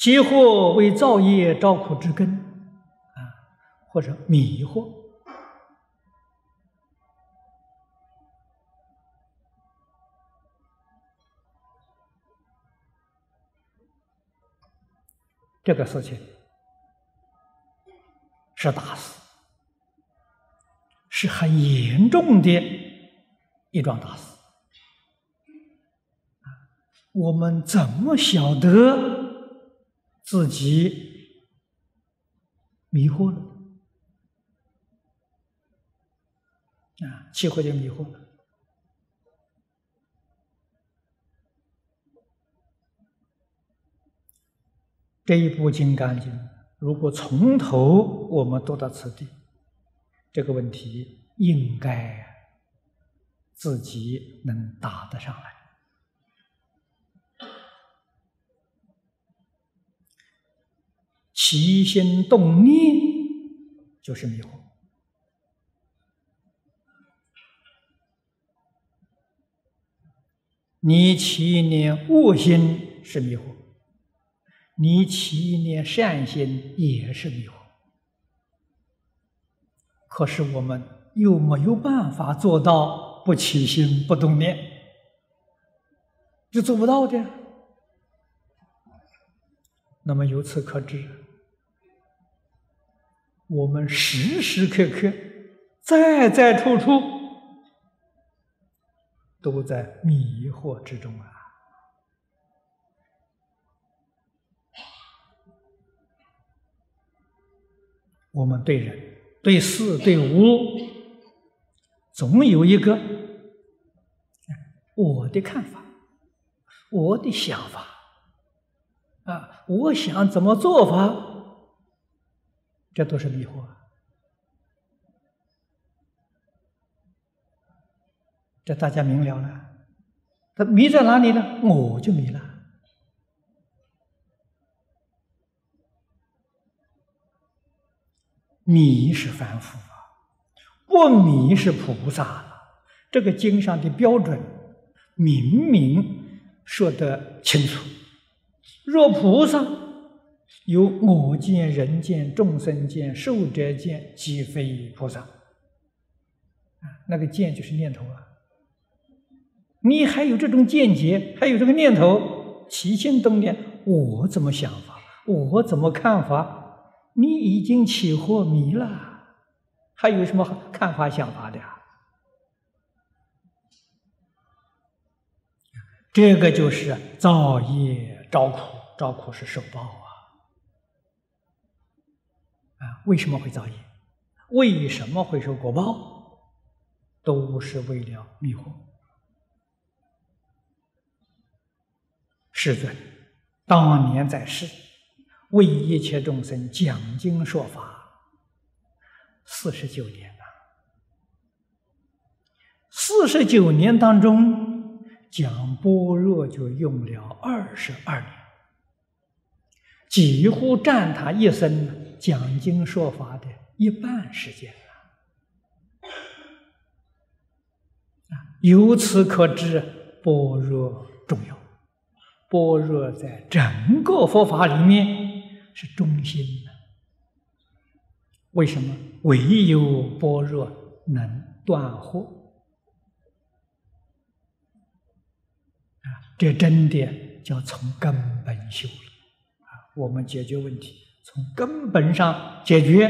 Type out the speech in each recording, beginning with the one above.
皆惑为造业招苦之根，啊，或者迷惑。这个事情是大事，是很严重的一桩大事。我们怎么晓得自己迷惑了？啊，气惑就迷惑了。这一部《金刚经》，如果从头我们读到此地，这个问题应该自己能答得上来。起心动念就是迷惑，你起念恶心是迷惑，你起念善心也是迷惑。可是我们又没有办法做到不起心不动念，就做不到的。那么由此可知。我们时时刻刻、在在处处都在迷惑之中啊！我们对人、对事、对物，总有一个我的看法、我的想法啊，我想怎么做法。这都是迷惑，这大家明了了。他迷在哪里呢？我就迷了。迷是凡夫啊，不迷是菩萨。这个经上的标准明明说得清楚。若菩萨。有我见、人见、众生见、寿者见，即非菩萨。啊，那个见就是念头啊。你还有这种见解，还有这个念头，起心动念，我怎么想法？我怎么看法？你已经起惑迷了，还有什么看法想法的呀？这个就是造业招苦，招苦是受报啊。啊，为什么会造业？为什么会受果报？都是为了迷惑。世尊当年在世，为一切众生讲经说法，四十九年呐。四十九年当中，讲般若就用了二十二年，几乎占他一生。讲经说法的一半时间啊，由此可知般若重要。般若在整个佛法里面是中心的。为什么？唯有般若能断惑啊！这真的叫从根本修了啊！我们解决问题。从根本上解决，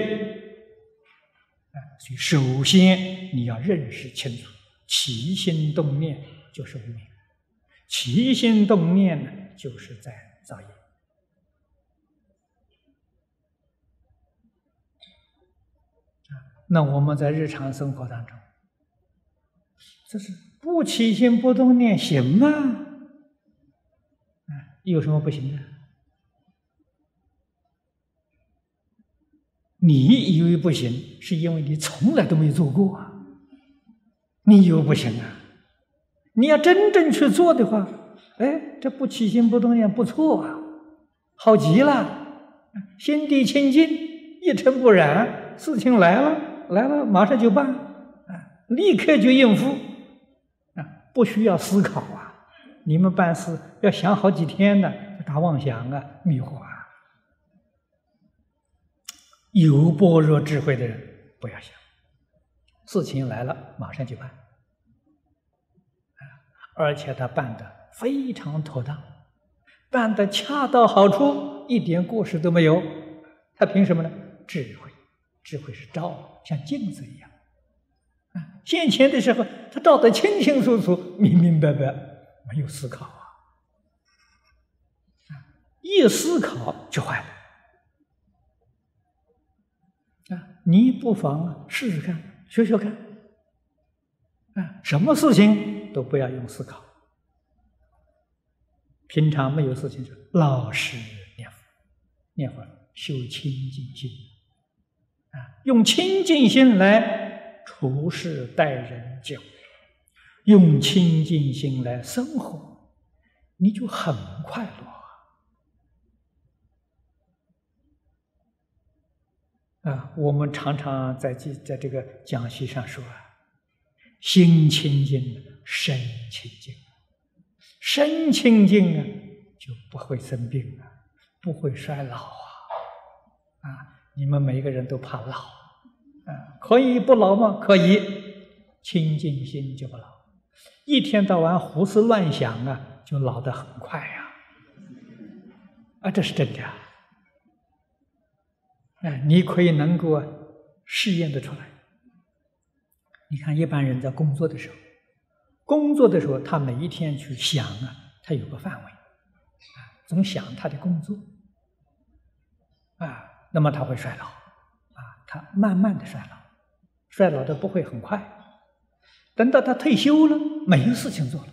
所以首先你要认识清楚，起心动念就是无明，起心动念呢，就是在造业。那我们在日常生活当中，这是不起心不动念行吗？啊，有什么不行的？你以为不行，是因为你从来都没做过啊！你以为不行啊？你要真正去做的话，哎，这不起心不动念不错啊，好极了，心地清净，一尘不染，事情来了来了，马上就办，啊，立刻就应付，啊，不需要思考啊！你们办事要想好几天呢，打妄想啊，迷惑啊！有般若智慧的人不要想，事情来了马上就办，而且他办的非常妥当，办的恰到好处，一点过失都没有。他凭什么呢？智慧，智慧是照，像镜子一样。啊，现前的时候他照得清清楚楚、明明白白，没有思考，啊，一思考就坏了。啊，你不妨试试看，学学看。啊，什么事情都不要用思考，平常没有事情就老实念佛，念佛修清净心，啊，用清净心来处事待人接物，用清净心来生活，你就很快乐。我们常常在记在这个讲席上说啊，心清净，身清净，身清净啊，就不会生病啊，不会衰老啊。啊，你们每个人都怕老，啊，可以不老吗？可以，清净心就不老。一天到晚胡思乱想啊，就老得很快呀。啊，这是真的。哎，你可以能够试验的出来。你看一般人在工作的时候，工作的时候他每一天去想啊，他有个范围，啊，总想他的工作，啊，那么他会衰老，啊，他慢慢的衰老，衰老的不会很快。等到他退休了，没有事情做了，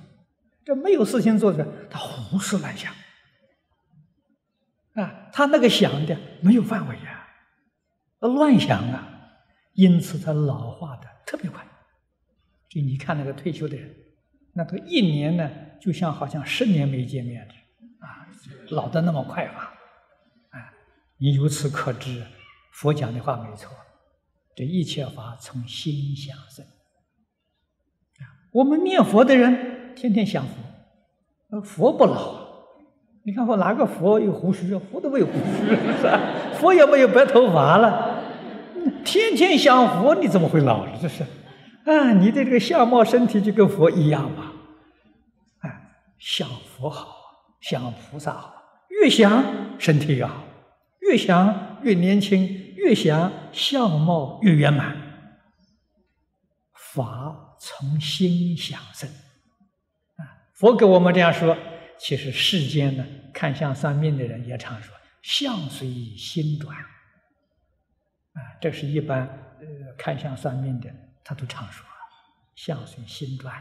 这没有事情做的，他胡思乱想，啊，他那个想的没有范围呀。乱想啊，因此他老化的特别快。就你看那个退休的人，那都一年呢，就像好像十年没见面的啊，老的那么快吧？啊，你由此可知，佛讲的话没错，这一切法从心想生啊。我们念佛的人天天想佛，佛不老。你看我哪个佛有胡须？佛都没有胡须，是吧？佛也没有白头发了，天天想佛，你怎么会老了？这是，啊，你的这个相貌身体就跟佛一样嘛，啊，想佛好，想菩萨好，越想身体越好，越想越年轻，越想相貌越圆满。法从心想生，啊，佛给我们这样说。其实世间呢，看相算命的人也常说“相随心转”，啊，这是一般呃看相算命的他都常说“相随心转”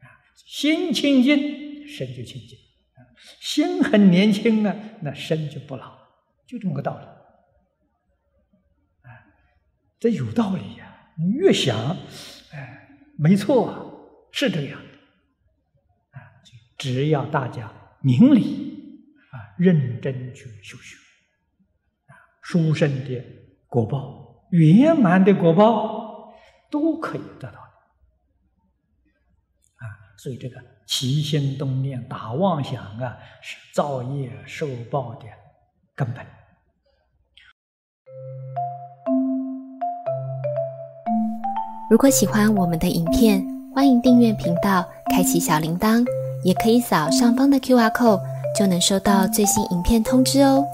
呐，啊，心清净，身就清净；啊，心很年轻啊，那身就不老，就这么个道理。啊，这有道理呀！你越想，哎，没错，是这样。啊只要大家明理啊，认真去修学啊，书生的果报、圆满的果报都可以得到的啊。所以这个起心动念、打妄想啊，是造业受报的根本。如果喜欢我们的影片，欢迎订阅频道，开启小铃铛。也可以扫上方的 Q R code，就能收到最新影片通知哦。